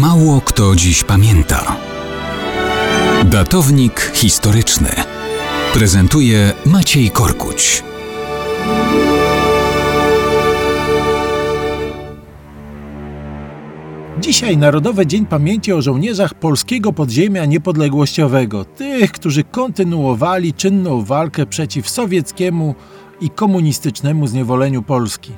Mało kto dziś pamięta. Datownik historyczny prezentuje Maciej Korkuć. Dzisiaj Narodowy Dzień Pamięci o żołnierzach polskiego podziemia niepodległościowego, tych, którzy kontynuowali czynną walkę przeciw sowieckiemu i komunistycznemu zniewoleniu Polski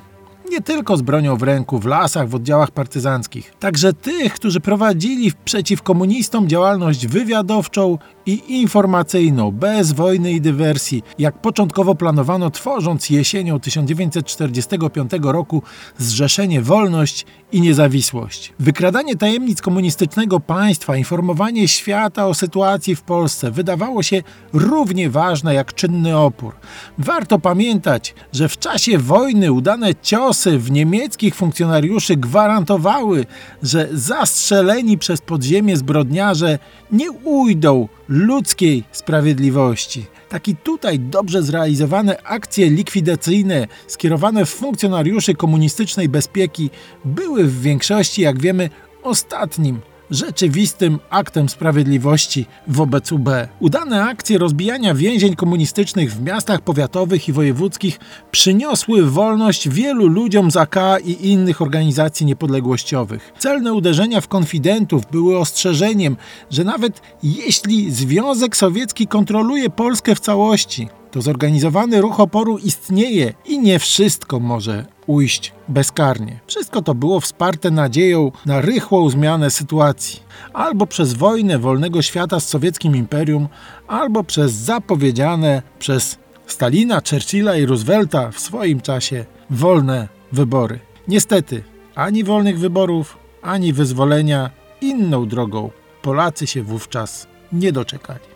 nie tylko z bronią w ręku w lasach, w oddziałach partyzanckich, także tych, którzy prowadzili przeciw komunistom działalność wywiadowczą i informacyjną, bez wojny i dywersji, jak początkowo planowano, tworząc jesienią 1945 roku Zrzeszenie Wolność i Niezawisłość. Wykradanie tajemnic komunistycznego państwa, informowanie świata o sytuacji w Polsce wydawało się równie ważne jak czynny opór. Warto pamiętać, że w czasie wojny udane ciosy w niemieckich funkcjonariuszy gwarantowały, że zastrzeleni przez podziemie zbrodniarze nie ujdą ludzkiej sprawiedliwości. Taki tutaj dobrze zrealizowane akcje likwidacyjne skierowane w funkcjonariuszy komunistycznej bezpieki były w większości, jak wiemy, ostatnim rzeczywistym aktem sprawiedliwości wobec UB. Udane akcje rozbijania więzień komunistycznych w miastach powiatowych i wojewódzkich przyniosły wolność wielu ludziom z AK i innych organizacji niepodległościowych. Celne uderzenia w konfidentów były ostrzeżeniem, że nawet jeśli Związek Sowiecki kontroluje Polskę w całości, to zorganizowany ruch oporu istnieje i nie wszystko może ujść bezkarnie. Wszystko to było wsparte nadzieją na rychłą zmianę sytuacji. Albo przez wojnę wolnego świata z sowieckim imperium, albo przez zapowiedziane przez Stalina, Churchilla i Roosevelta w swoim czasie wolne wybory. Niestety, ani wolnych wyborów, ani wyzwolenia inną drogą Polacy się wówczas nie doczekali.